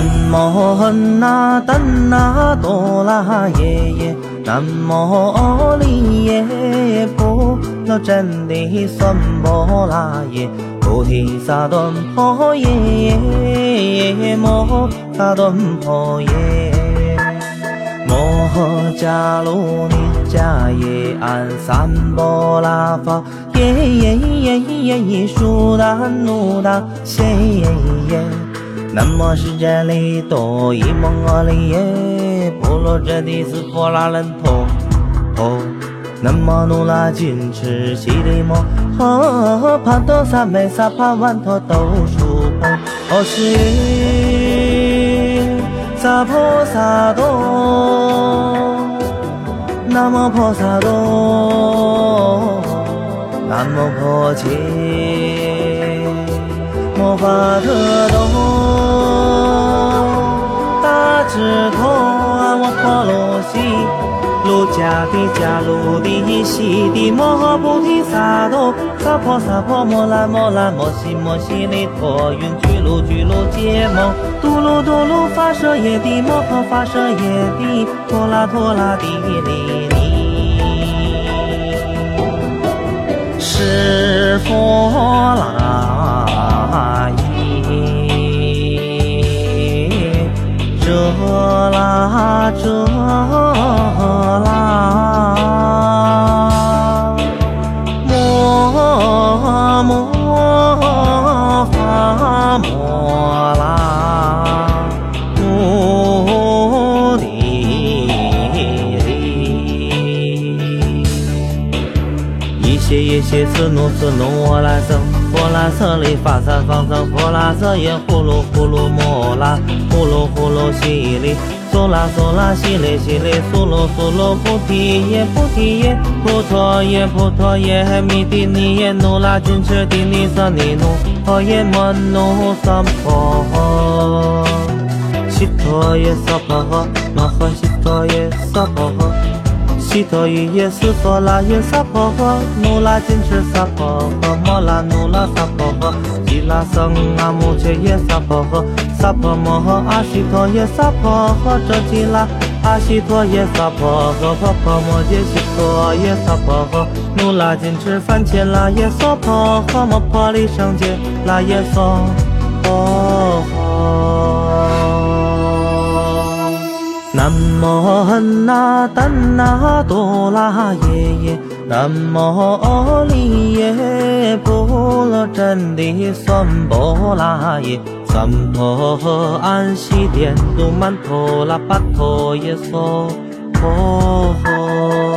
南无哼那丹那哆啦耶耶，南无阿弥耶波罗真谛三摩拉耶，菩提萨埵婆耶摩诃萨埵婆耶，摩诃迦卢尼迦耶安三波拉法耶耶耶耶耶苏达努达谢耶耶。南无释迦利多伊蒙阿利耶波罗遮帝斯婆拉人陀哦，南无努拉金持悉地摩诃帕多萨美萨帕万陀兜输婆哦是萨婆萨多，南无婆萨多，南无婆伽摩法特多。智陀阿摩婆罗西，卢迦帝迦卢帝悉地摩诃菩提萨埵，萨婆萨婆摩拉摩拉摩悉摩悉利陀云俱卢俱卢羯摩，度卢度卢发舍耶帝摩诃发舍耶帝，陀拉陀拉帝利尼，是佛遮啦遮啦，摩摩发摩啦，摩地哩，一切一切此怒此怒我来生。呼啦瑟利发萨方僧，呼啦瑟耶呼噜呼噜摩啦，呼噜呼噜西里，嗦啦嗦啦西里西里，嗦啰嗦啰菩提耶菩提耶，菩陀耶菩陀耶，弥帝尼耶努拉金持帝尼萨尼努，哈耶摩努萨婆诃，悉陀耶萨婆诃，摩诃悉陀耶萨婆诃。悉陀喻耶斯佛拉耶萨婆诃，努拉金持萨婆诃，摩拉努拉萨婆诃，吉拉僧阿穆切耶萨婆诃，萨婆摩诃阿悉陀耶萨婆诃，遮吉拉阿悉陀耶萨婆诃，婆婆摩揭悉陀耶萨婆诃，努拉金持梵切拉耶娑婆诃，摩婆利胜揭拉耶娑婆诃。南无那丹那多拉耶耶，南无阿利耶波罗真谛三波拉耶，三陀安悉殿都曼陀罗跋陀耶娑婆诃。